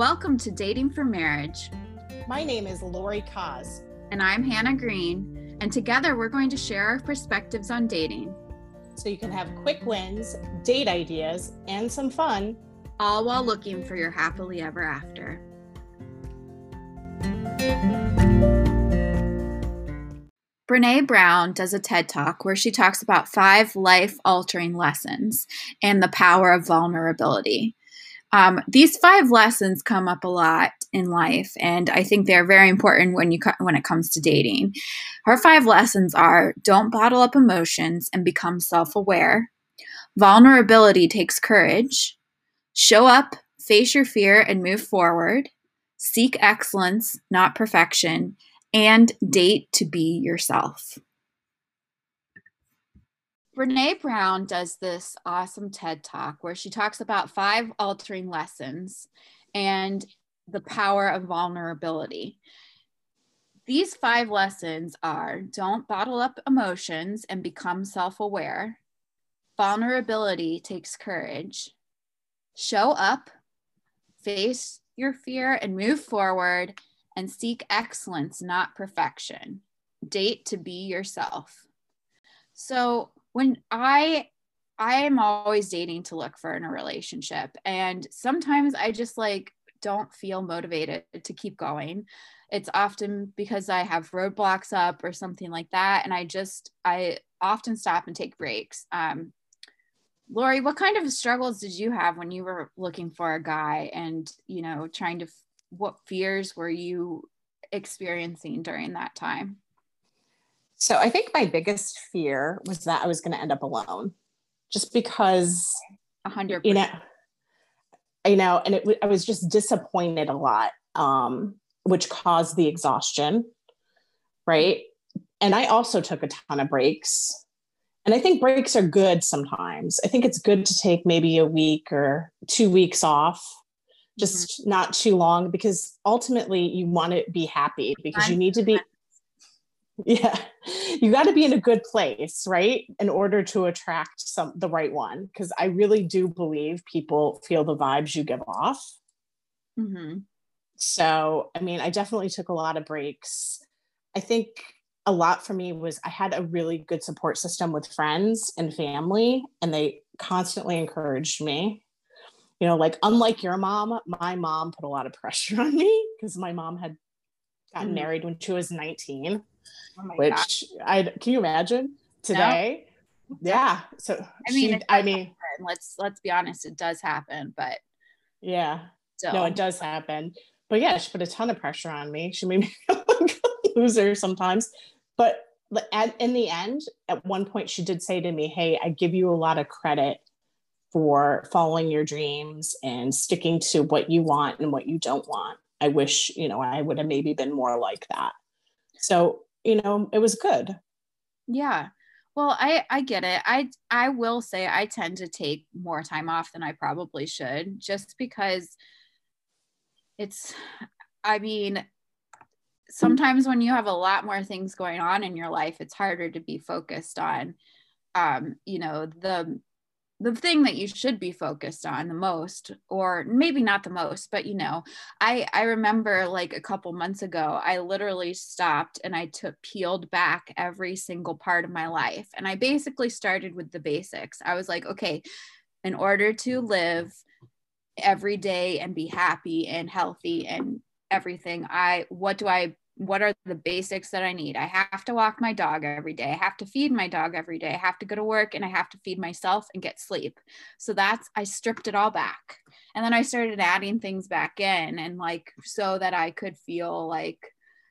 Welcome to Dating for Marriage. My name is Lori Kaz. And I'm Hannah Green. And together we're going to share our perspectives on dating. So you can have quick wins, date ideas, and some fun. All while looking for your happily ever after. Brene Brown does a TED talk where she talks about five life altering lessons and the power of vulnerability. Um, these five lessons come up a lot in life, and I think they're very important when you when it comes to dating. Her five lessons are: don't bottle up emotions and become self-aware. Vulnerability takes courage. Show up, face your fear, and move forward. Seek excellence, not perfection, and date to be yourself. Brene Brown does this awesome TED talk where she talks about five altering lessons and the power of vulnerability. These five lessons are don't bottle up emotions and become self aware. Vulnerability takes courage. Show up, face your fear, and move forward and seek excellence, not perfection. Date to be yourself. So, when I I am always dating to look for in a relationship and sometimes I just like don't feel motivated to keep going. It's often because I have roadblocks up or something like that and I just I often stop and take breaks. Um Lori, what kind of struggles did you have when you were looking for a guy and, you know, trying to what fears were you experiencing during that time? So I think my biggest fear was that I was going to end up alone, just because. A hundred. You know. You know, and it, I was just disappointed a lot, um, which caused the exhaustion, right? And I also took a ton of breaks, and I think breaks are good sometimes. I think it's good to take maybe a week or two weeks off just mm-hmm. not too long because ultimately you want to be happy because you need to be yeah. You got to be in a good place right in order to attract some the right one because i really do believe people feel the vibes you give off. Mm-hmm. so i mean i definitely took a lot of breaks. I think a lot for me was i had a really good support system with friends and family and they constantly encouraged me. You know like unlike your mom my mom put a lot of pressure on me because my mom had gotten mm-hmm. married when she was 19 oh which. I can you imagine today? No. Yeah. So I mean, she, I mean, happen. let's let's be honest, it does happen, but yeah, so. no, it does happen. But yeah, she put a ton of pressure on me. She made me like a loser sometimes. But at, in the end, at one point, she did say to me, "Hey, I give you a lot of credit." for following your dreams and sticking to what you want and what you don't want. I wish, you know, I would have maybe been more like that. So, you know, it was good. Yeah. Well, I I get it. I I will say I tend to take more time off than I probably should just because it's I mean, sometimes when you have a lot more things going on in your life, it's harder to be focused on um, you know, the the thing that you should be focused on the most or maybe not the most but you know i i remember like a couple months ago i literally stopped and i took peeled back every single part of my life and i basically started with the basics. I was like okay in order to live every day and be happy and healthy and everything i what do i what are the basics that I need? I have to walk my dog every day. I have to feed my dog every day. I have to go to work and I have to feed myself and get sleep. So that's, I stripped it all back. And then I started adding things back in and like so that I could feel like,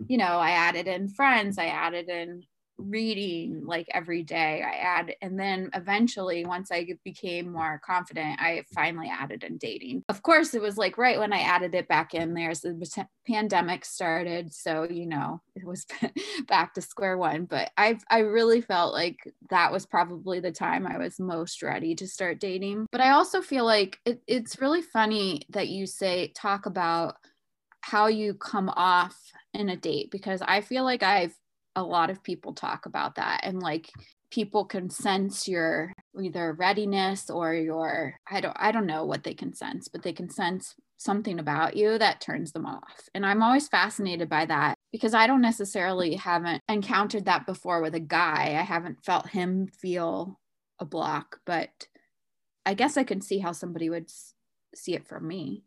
you know, I added in friends, I added in reading like every day i add and then eventually once i became more confident i finally added in dating. Of course it was like right when i added it back in there the pandemic started so you know it was back to square one but i i really felt like that was probably the time i was most ready to start dating. But i also feel like it, it's really funny that you say talk about how you come off in a date because i feel like i've a lot of people talk about that and like people can sense your either readiness or your I don't I don't know what they can sense, but they can sense something about you that turns them off. And I'm always fascinated by that because I don't necessarily haven't encountered that before with a guy. I haven't felt him feel a block, but I guess I can see how somebody would see it from me.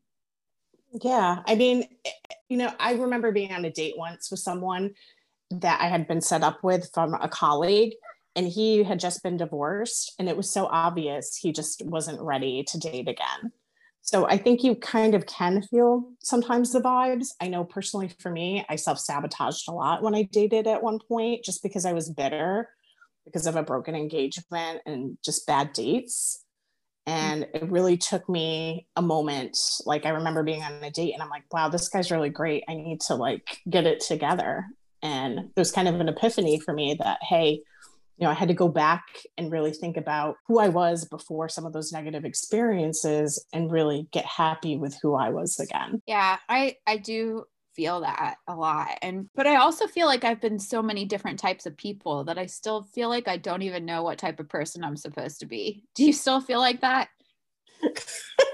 Yeah. I mean, eh, you know, I remember being on a date once with someone that I had been set up with from a colleague and he had just been divorced and it was so obvious he just wasn't ready to date again. So i think you kind of can feel sometimes the vibes. I know personally for me i self-sabotaged a lot when i dated at one point just because i was bitter because of a broken engagement and just bad dates. And it really took me a moment like i remember being on a date and i'm like wow this guy's really great. I need to like get it together and there's kind of an epiphany for me that hey you know, I had to go back and really think about who I was before some of those negative experiences and really get happy with who I was again. Yeah, I I do feel that a lot. And but I also feel like I've been so many different types of people that I still feel like I don't even know what type of person I'm supposed to be. Do you still feel like that?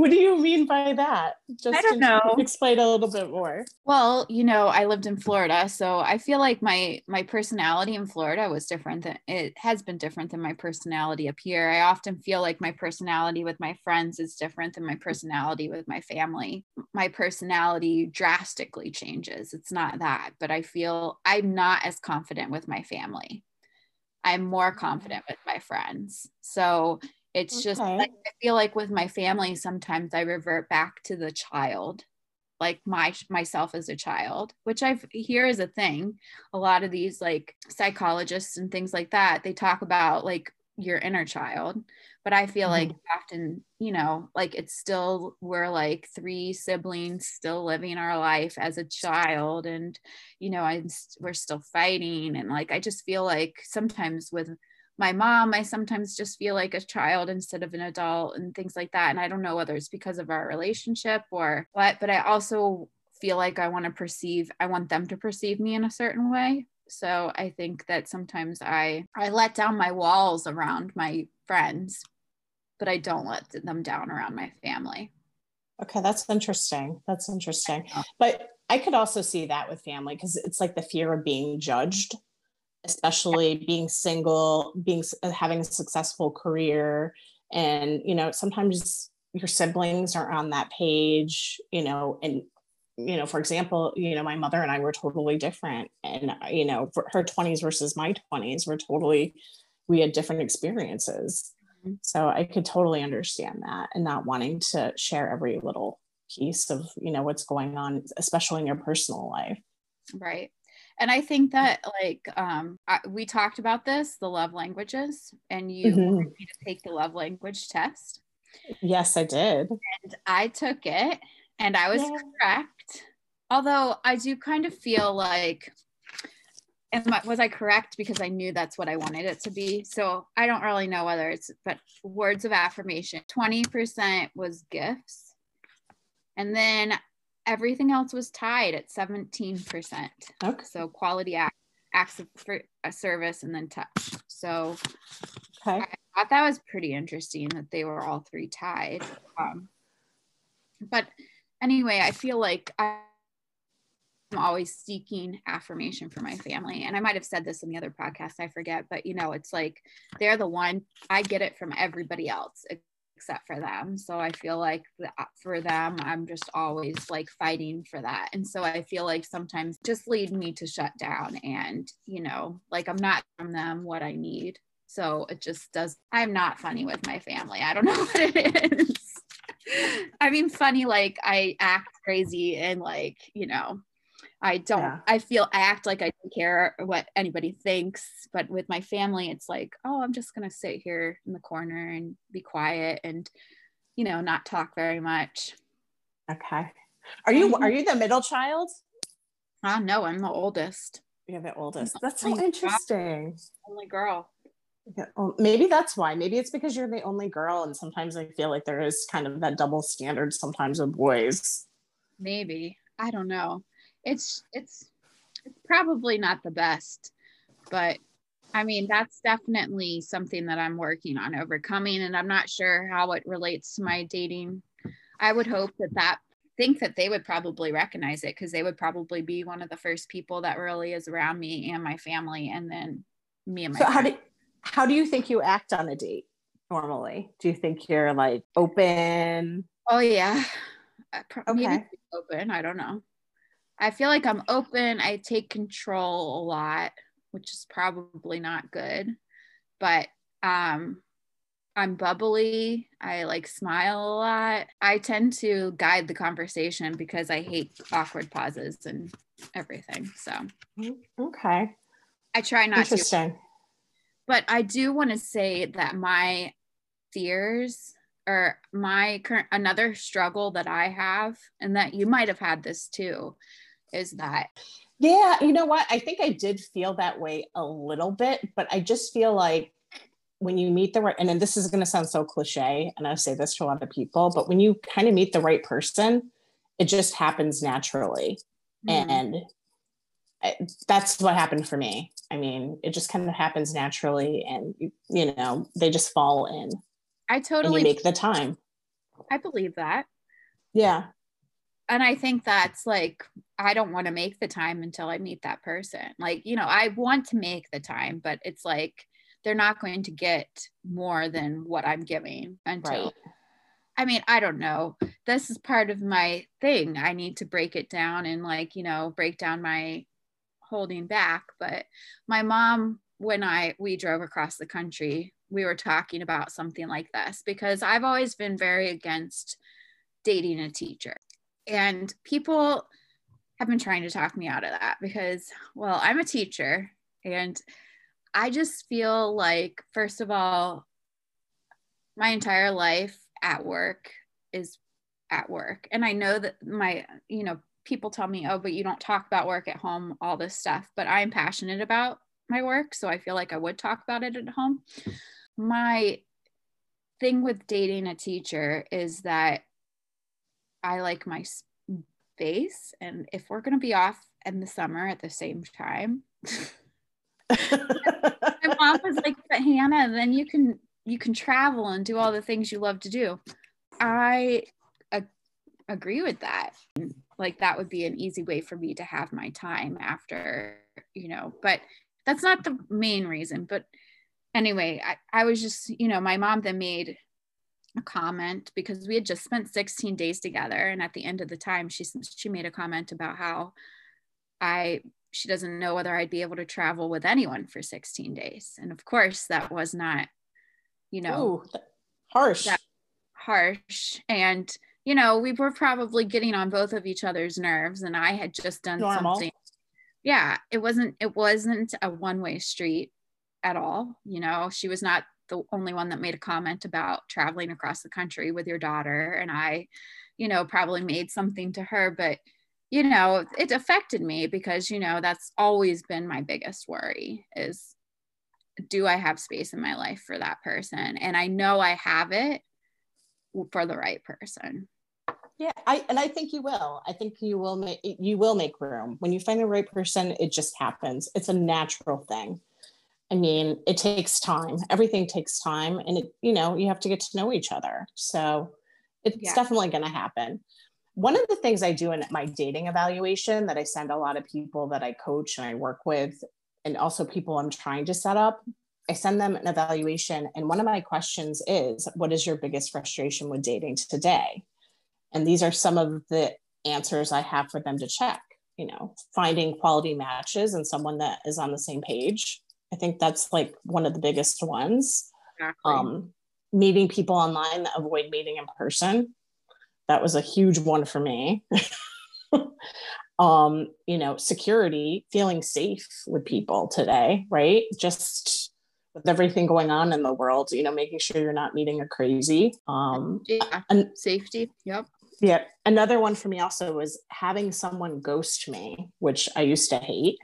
what do you mean by that? Just I don't know. Explain a little bit more. Well, you know, I lived in Florida, so I feel like my my personality in Florida was different than it has been different than my personality up here. I often feel like my personality with my friends is different than my personality with my family. My personality drastically changes. It's not that, but I feel I'm not as confident with my family. I'm more mm-hmm. confident with my friends. So it's okay. just like, I feel like with my family, sometimes I revert back to the child, like my myself as a child, which I've here is a thing. A lot of these like psychologists and things like that, they talk about like your inner child. But I feel mm-hmm. like often, you know, like it's still we're like three siblings still living our life as a child, and you know, I we're still fighting, and like I just feel like sometimes with my mom, I sometimes just feel like a child instead of an adult and things like that. And I don't know whether it's because of our relationship or what, but I also feel like I want to perceive, I want them to perceive me in a certain way. So I think that sometimes I I let down my walls around my friends, but I don't let them down around my family. Okay, that's interesting. That's interesting. But I could also see that with family because it's like the fear of being judged especially being single, being uh, having a successful career, and you know sometimes your siblings are on that page, you know, and you know, for example, you know, my mother and I were totally different, and uh, you know, for her twenties versus my twenties were totally, we had different experiences. Mm-hmm. So I could totally understand that and not wanting to share every little piece of you know what's going on especially in your personal life right and i think that like um I, we talked about this the love languages and you mm-hmm. wanted me to take the love language test yes i did and i took it and i was yeah. correct although i do kind of feel like and was I correct because I knew that's what I wanted it to be? So I don't really know whether it's, but words of affirmation 20% was gifts. And then everything else was tied at 17%. Okay. So quality act, acts of for, a service and then touch. So okay. I thought that was pretty interesting that they were all three tied. Um, but anyway, I feel like I, I'm always seeking affirmation for my family. And I might have said this in the other podcast, I forget, but you know, it's like they're the one I get it from everybody else except for them. So I feel like uh, for them, I'm just always like fighting for that. And so I feel like sometimes just lead me to shut down and, you know, like I'm not from them what I need. So it just does, I'm not funny with my family. I don't know what it is. I mean, funny, like I act crazy and like, you know, I don't, yeah. I feel, I act like I don't care what anybody thinks. But with my family, it's like, oh, I'm just going to sit here in the corner and be quiet and, you know, not talk very much. Okay. Are you, are you the middle child? Uh, no, I'm the oldest. You're the oldest. That's so interesting. Only girl. Yeah, well, maybe that's why. Maybe it's because you're the only girl, and sometimes I feel like there is kind of that double standard sometimes with boys. Maybe I don't know it's it's it's probably not the best, but I mean that's definitely something that I'm working on overcoming, and I'm not sure how it relates to my dating. I would hope that that think that they would probably recognize it because they would probably be one of the first people that really is around me and my family and then me and my so how do how do you think you act on a date normally? Do you think you're like open? Oh yeah. Uh, okay. open i don't know i feel like i'm open i take control a lot which is probably not good but um I'm bubbly. I like smile a lot. I tend to guide the conversation because I hate awkward pauses and everything. So, okay. I try not Interesting. to. But I do want to say that my fears or my current another struggle that I have, and that you might have had this too, is that. Yeah, you know what? I think I did feel that way a little bit, but I just feel like when you meet the right, and then this is going to sound so cliche, and I say this to a lot of people, but when you kind of meet the right person, it just happens naturally. Mm. And I, that's what happened for me. I mean, it just kind of happens naturally, and you, you know, they just fall in. I totally make the time. I believe that. Yeah. And I think that's like, I don't want to make the time until I meet that person. Like, you know, I want to make the time, but it's like, they're not going to get more than what I'm giving until right. I mean, I don't know. This is part of my thing. I need to break it down and like, you know, break down my holding back, but my mom when I we drove across the country, we were talking about something like this because I've always been very against dating a teacher. And people have been trying to talk me out of that because well, I'm a teacher and I just feel like, first of all, my entire life at work is at work. And I know that my, you know, people tell me, oh, but you don't talk about work at home, all this stuff. But I'm passionate about my work. So I feel like I would talk about it at home. My thing with dating a teacher is that I like my space. And if we're going to be off in the summer at the same time, my mom was like, but Hannah, then you can you can travel and do all the things you love to do. I uh, agree with that. Like that would be an easy way for me to have my time after, you know, but that's not the main reason. But anyway, I, I was just, you know, my mom then made a comment because we had just spent 16 days together and at the end of the time she she made a comment about how I she doesn't know whether I'd be able to travel with anyone for 16 days. And of course, that was not, you know, Ooh, harsh. harsh. And, you know, we were probably getting on both of each other's nerves. And I had just done Normal. something. Yeah, it wasn't, it wasn't a one way street at all. You know, she was not the only one that made a comment about traveling across the country with your daughter. And I, you know, probably made something to her, but you know it affected me because you know that's always been my biggest worry is do i have space in my life for that person? And i know i have it for the right person. Yeah i and i think you will. I think you will make you will make room. When you find the right person it just happens. It's a natural thing i mean it takes time everything takes time and it you know you have to get to know each other so it's yeah. definitely going to happen one of the things I do in my dating evaluation that I send a lot of people that I coach and I work with, and also people I'm trying to set up, I send them an evaluation. And one of my questions is, What is your biggest frustration with dating today? And these are some of the answers I have for them to check. You know, finding quality matches and someone that is on the same page. I think that's like one of the biggest ones. Exactly. Um, meeting people online that avoid meeting in person. That was a huge one for me. Um you know security feeling safe with people today right? Just with everything going on in the world you know making sure you're not meeting a crazy. Um yeah. and safety yep. Yeah. Another one for me also was having someone ghost me which i used to hate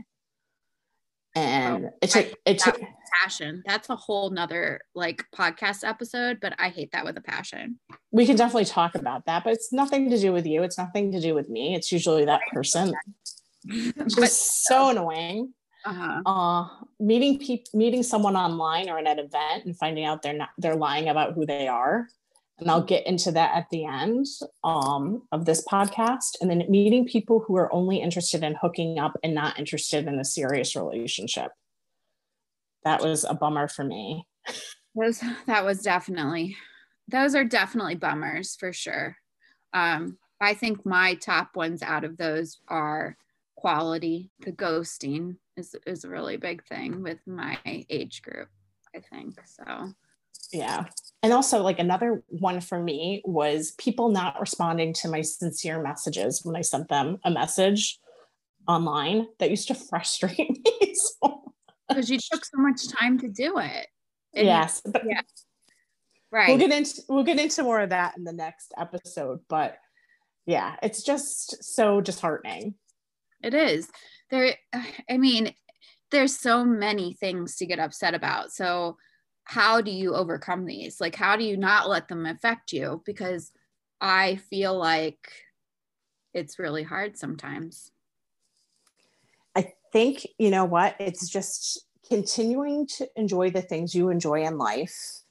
and oh, it took it took passion. That's a whole nother like podcast episode but i hate that with a passion. We can definitely talk about that but it's nothing to do with you. It's nothing to do with me. It's usually that person. It's just so annoying. Uh-huh. uh meeting people meeting someone online or at an event and finding out they're not they're lying about who they are and I'll get into that at the end um, of this podcast. And then meeting people who are only interested in hooking up and not interested in a serious relationship. That was a bummer for me. Was that was definitely those are definitely bummers for sure. Um, I think my top ones out of those are quality. The ghosting is is a really big thing with my age group. I think so. Yeah. And also, like another one for me was people not responding to my sincere messages when I sent them a message online. That used to frustrate me so because you took so much time to do it. And yes, but yeah. right. We'll get into we'll get into more of that in the next episode, but yeah, it's just so disheartening. It is. There I mean, there's so many things to get upset about. So how do you overcome these? Like how do you not let them affect you because I feel like it's really hard sometimes. I think, you know what? It's just continuing to enjoy the things you enjoy in life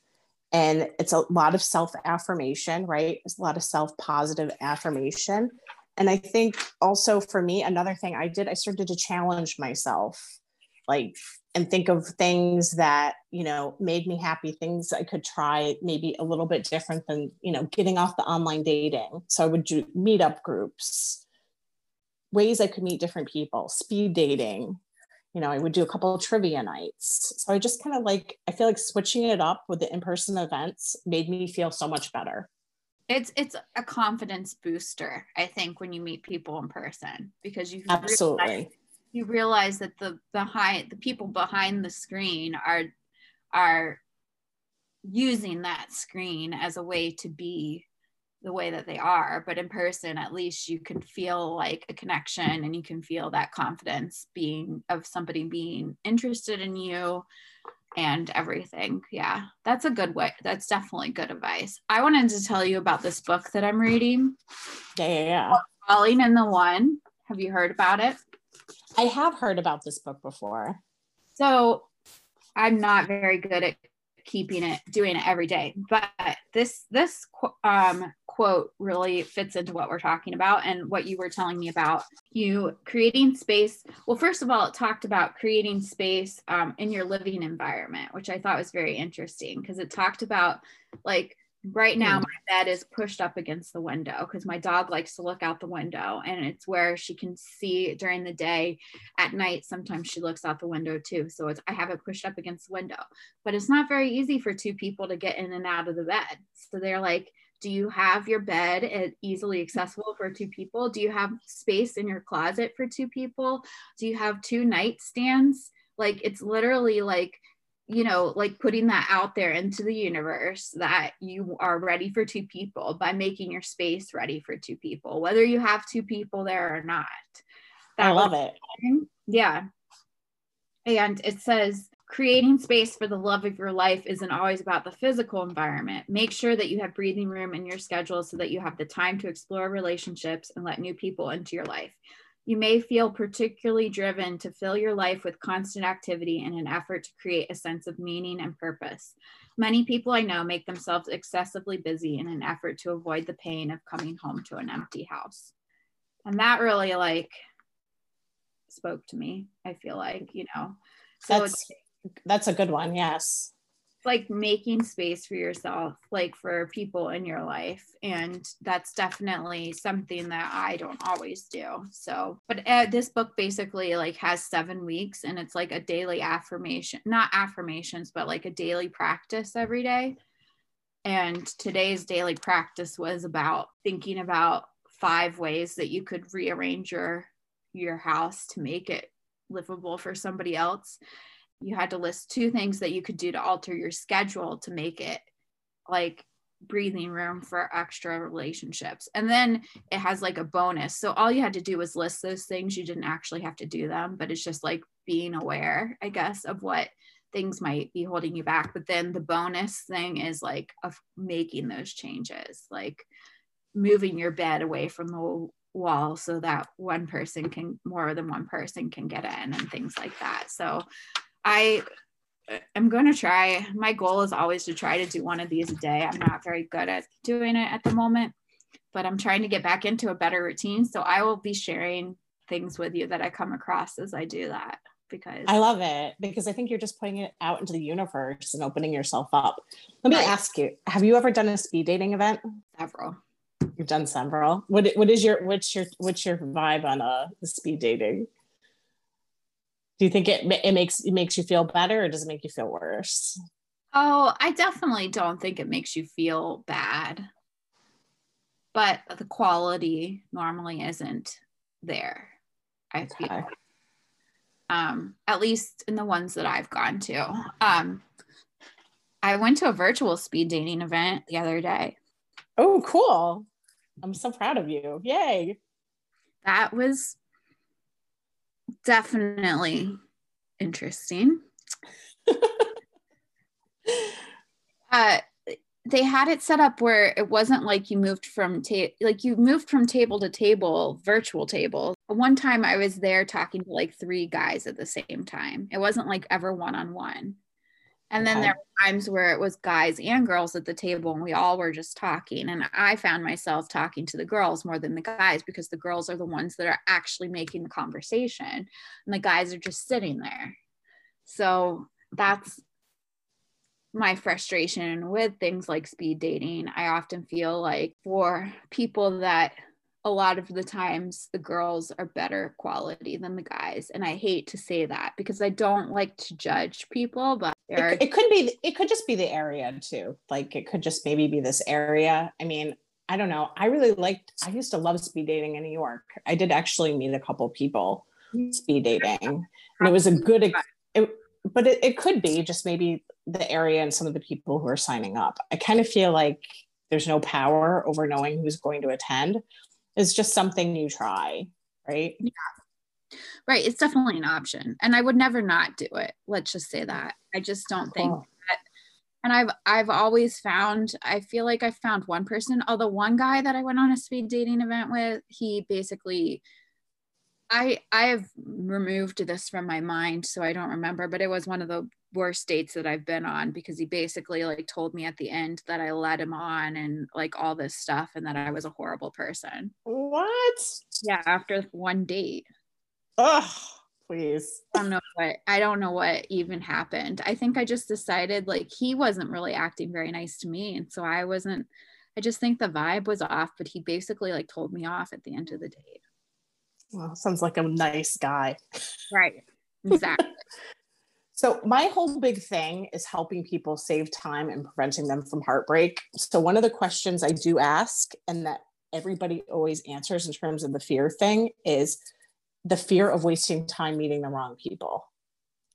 and it's a lot of self affirmation right it's a lot of self positive affirmation and i think also for me another thing i did i started to challenge myself like and think of things that you know made me happy things i could try maybe a little bit different than you know getting off the online dating so i would do meetup groups ways i could meet different people speed dating you know, I would do a couple of trivia nights. So I just kind of like, I feel like switching it up with the in-person events made me feel so much better. It's it's a confidence booster, I think, when you meet people in person because you absolutely you realize that the behind the people behind the screen are are using that screen as a way to be the way that they are. But in person at least you can feel like a connection and you can feel that confidence being of somebody being interested in you and everything. Yeah that's a good way that's definitely good advice. I wanted to tell you about this book that i'm reading. Yeah yeah, yeah. Calling in the One. Have you heard about it i have heard about this book before. So i'm not very good at keeping it doing it every day but this this um, quote really fits into what we're talking about and what you were telling me about you creating space. Well first of all it talked about creating space um, in your living environment which i thought was very interesting because it talked about like right now hmm. my bed is pushed up against the window because my dog likes to look out the window and it's where she can see during the day. At night sometimes she looks out the window too so it's i have it pushed up against the window. But it's not very easy for two people to get in and out of the bed. So they're like do you have your bed easily accessible for two people? Do you have space in your closet for two people? Do you have two nightstands? Like it's literally like you know, like putting that out there into the universe that you are ready for two people by making your space ready for two people, whether you have two people there or not. That I love it. Yeah. And it says, creating space for the love of your life isn't always about the physical environment. Make sure that you have breathing room in your schedule so that you have the time to explore relationships and let new people into your life. You may feel particularly driven to fill your life with constant activity in an effort to create a sense of meaning and purpose. Many people I know make themselves excessively busy in an effort to avoid the pain of coming home to an empty house. And that really like spoke to me, I feel like, you know. So that's that's a good one, yes like making space for yourself like for people in your life and that's definitely something that i don't always do so. But uh, this book basically like has seven weeks and it's like a daily affirmation not affirmations but like a daily practice every day. And today's daily practice was about thinking about five ways that you could rearrange your your house to make it livable for somebody else you had to list two things that you could do to alter your schedule to make it like breathing room for extra relationships. And then it has like a bonus. So all you had to do was list those things. You didn't actually have to do them, but it's just like being aware, I guess, of what things might be holding you back. But then the bonus thing is like of making those changes, like moving your bed away from the wall so that one person can more than one person can get in and things like that. So I I'm going to try. My goal is always to try to do one of these a day. I'm not very good at doing it at the moment, but I'm trying to get back into a better routine. So I will be sharing things with you that I come across as I do that because I love it because I think you're just putting it out into the universe and opening yourself up. Let me right. ask you, have you ever done a speed dating event? Several. You've done several. What what is your what's your what's your vibe on uh speed dating? Do you think it it makes it makes you feel better or does it make you feel worse? Oh, I definitely don't think it makes you feel bad. But the quality normally isn't there. I feel. Okay. Um, at least in the ones that I've gone to. Um, I went to a virtual speed dating event the other day. Oh, cool. I'm so proud of you. Yay. That was definitely interesting. uh, they had it set up where it wasn't like you moved from ta- like you moved from table to table, virtual table. One time I was there talking to like three guys at the same time. It wasn't like ever one on one. And then okay. there were times where it was guys and girls at the table and we all were just talking. And I found myself talking to the girls more than the guys because the girls are the ones that are actually making the conversation and the guys are just sitting there. So that's my frustration with things like speed dating. I often feel like for people that a lot of the times the girls are better quality than the guys and i hate to say that because i don't like to judge people but it, are- it could be it could just be the area too like it could just maybe be this area. I mean i don't know i really liked i used to love speed dating in new york. I did actually meet a couple people mm-hmm. speed dating and it was a good it, but it, it could be just maybe the area and some of the people who are signing up. I kind of feel like there's no power over knowing who's going to attend it's just something you try, right? Yeah. Right. It's definitely an option. And I would never not do it. Let's just say that. I just don't cool. think that and I've I've always found I feel like I found one person, although one guy that I went on a speed dating event with, he basically I I have removed this from my mind so I don't remember, but it was one of the worst dates that I've been on because he basically like told me at the end that I led him on and like all this stuff and that I was a horrible person. What? Yeah, after one date. Oh, please. I don't know what I don't know what even happened. I think I just decided like he wasn't really acting very nice to me and so I wasn't I just think the vibe was off, but he basically like told me off at the end of the date. Well, sounds like a nice guy. Right. Exactly. So, my whole big thing is helping people save time and preventing them from heartbreak. So, one of the questions I do ask, and that everybody always answers in terms of the fear thing, is the fear of wasting time meeting the wrong people.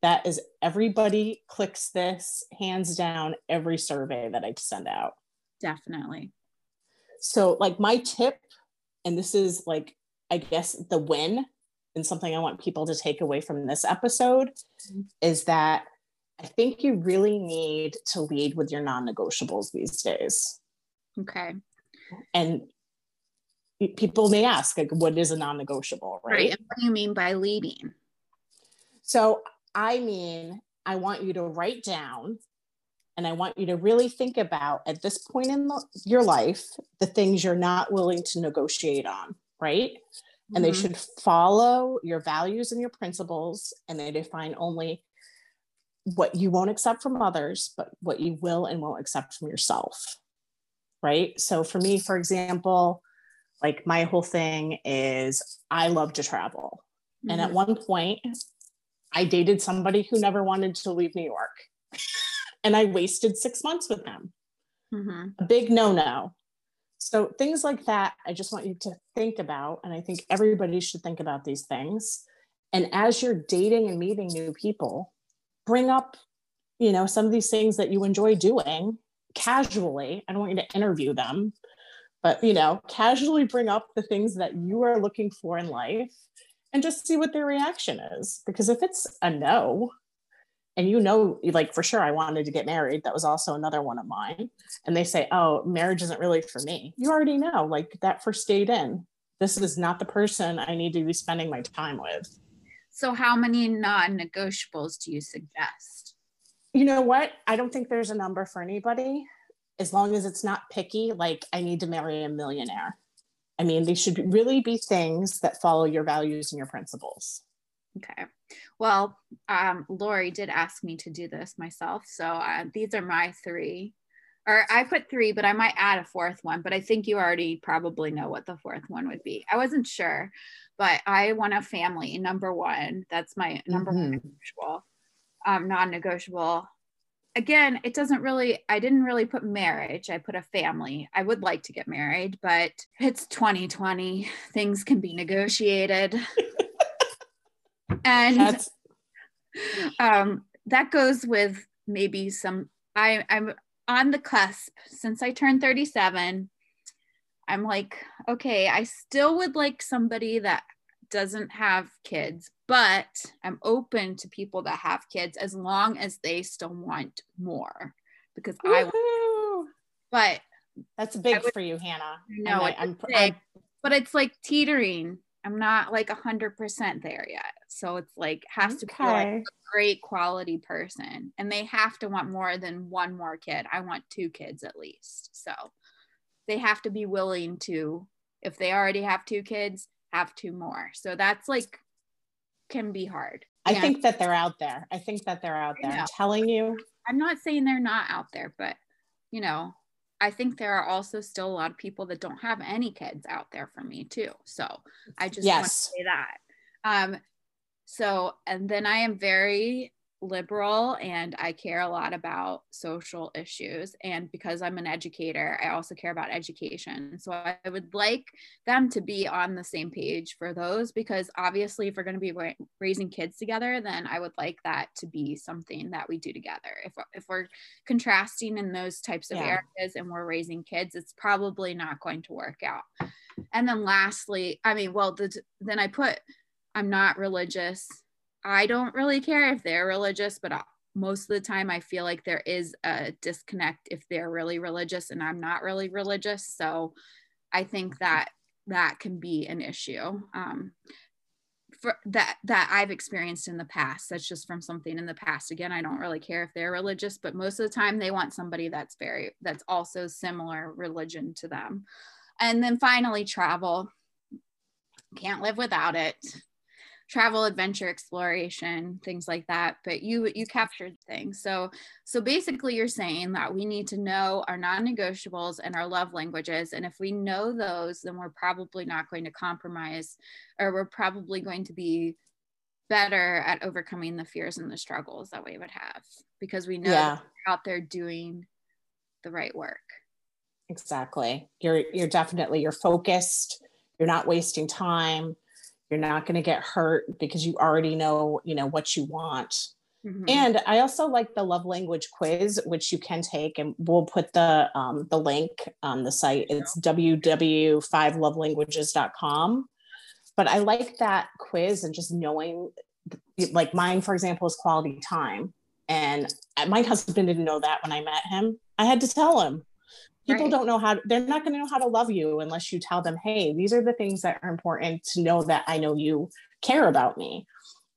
That is everybody clicks this hands down every survey that I send out. Definitely. So, like, my tip, and this is like, I guess, the win and something I want people to take away from this episode is that I think you really need to lead with your non negotiables these days. Okay. And people may ask, like, what is a non negotiable? Right? right. And what do you mean by leading? So, I mean, I want you to write down and I want you to really think about at this point in your life the things you're not willing to negotiate on, right? and mm-hmm. they should follow your values and your principles and they define only what you won't accept from others but what you will and won't accept from yourself right so for me for example like my whole thing is i love to travel mm-hmm. and at mm-hmm. one point i dated somebody who never wanted to leave new york and i wasted six months with them mm-hmm. a big no-no so things like that, I just want you to think about. And I think everybody should think about these things. And as you're dating and meeting new people, bring up, you know, some of these things that you enjoy doing casually. I don't want you to interview them, but you know, casually bring up the things that you are looking for in life and just see what their reaction is. Because if it's a no, and you know like for sure i wanted to get married that was also another one of mine and they say oh marriage isn't really for me you already know like that first date in this is not the person i need to be spending my time with so how many non-negotiables do you suggest you know what? I don't think there's a number for anybody as long as it's not picky, like I need to marry a millionaire. I mean, they should really be things that follow your values and your principles. Okay. Well, um, Lori did ask me to do this myself. So uh, these are my three. Or I put three, but I might add a fourth one. But I think you already probably know what the fourth one would be. I wasn't sure, but I want a family, number one. That's my number mm-hmm. one negotiable, um, non negotiable again, it doesn't really, I didn't really put marriage. I put a family. I would like to get married, but it's 2020. Things can be negotiated. and That's... um, that goes with maybe some, I, I'm on the cusp since I turned 37. I'm like, okay, I still would like somebody that doesn't have kids, but I'm open to people that have kids as long as they still want more because Woo-hoo! I but that's big would, for you, Hannah. No, I'm, I'm, I'm, but it's like teetering. I'm not like a hundred percent there yet. So it's like has to be like a great quality person. And they have to want more than one more kid. I want two kids at least. So they have to be willing to, if they already have two kids, have two more. So that's like can be hard. I yeah. think that they're out there. I think that they're out there. I'm telling you. I'm not saying they're not out there, but you know, I think there are also still a lot of people that don't have any kids out there for me too. So I just yes. want to say that. Um, so and then I am very liberal and I care a lot about social issues. And because I'm an educator, I also care about education. So I would like them to be on the same page for those because obviously, if we're going to be raising kids together, then I would like that to be something that we do together. If, if we're contrasting in those types of yeah. areas and we're raising kids, it's probably not going to work out. And then lastly, I mean, well, the, then I put, I'm not religious I don't really care if they're religious, but uh, most of the time I feel like there is a disconnect if they're really religious and I'm not really religious. So I think that that can be an issue. Um, for that that I've experienced in the past. That's just from something in the past. Again, I don't really care if they're religious, but most of the time they want somebody that's very that's also similar religion to them. And then finally travel. Can't live without it travel adventure exploration things like that but you you captured things. So so basically you're saying that we need to know our non-negotiables and our love languages and if we know those then we're probably not going to compromise or we're probably going to be better at overcoming the fears and the struggles that we would have because we know yeah. out there doing the right work. Exactly. You're you're definitely you're focused. You're not wasting time you're not going to get hurt because you already know you know what you want. Mm-hmm. and i also like the love language quiz which you can take and we'll put the um, the link on the site. It's www5lovelanguages.com but i like that quiz and just knowing like mine for example is quality time. And my husband didn't know that when i met him. I had to tell him people right. don't know how they're not going to know how to love you unless you tell them hey these are the things that are important to know that i know you care about me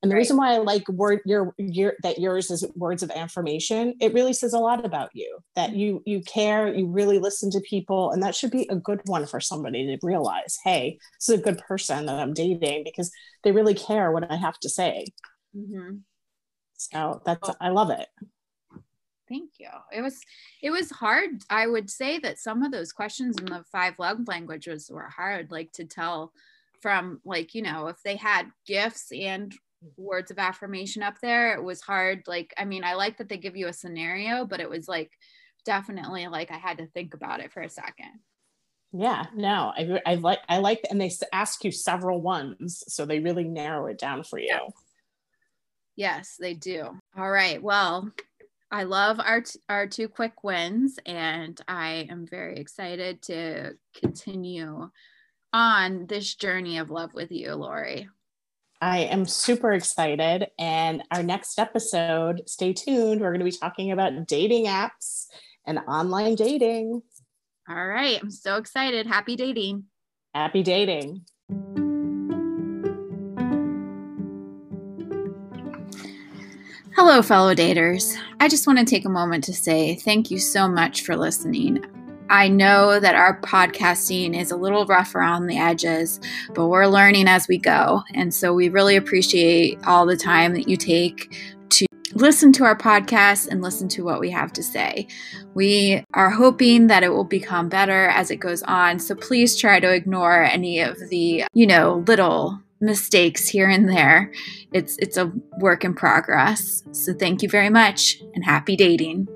and the right. reason why i like word your your that yours is words of affirmation it really says a lot about you that mm-hmm. you you care you really listen to people and that should be a good one for somebody to realize hey this is a good person that i'm dating because they really care what i have to say mm-hmm. so that's i love it Thank you. It was it was hard. I would say that some of those questions in the five love languages were hard, like to tell from like, you know, if they had gifts and words of affirmation up there, it was hard. Like, I mean, I like that they give you a scenario, but it was like definitely like I had to think about it for a second. Yeah, no, I, I like I like and they ask you several ones, so they really narrow it down for you. Yes, yes they do. All right. Well, I love our t- our two quick wins, and I am very excited to continue on this journey of love with you, Lori. I am super excited. And our next episode, stay tuned. We're going to be talking about dating apps and online dating. All right. I'm so excited. Happy dating. Happy dating. Hello, fellow daters. I just want to take a moment to say thank you so much for listening. I know that our podcasting is a little rough around the edges, but we're learning as we go. And so we really appreciate all the time that you take to listen to our podcast and listen to what we have to say. We are hoping that it will become better as it goes on. So please try to ignore any of the, you know, little mistakes here and there. It's it's a work in progress. So thank you very much and happy dating.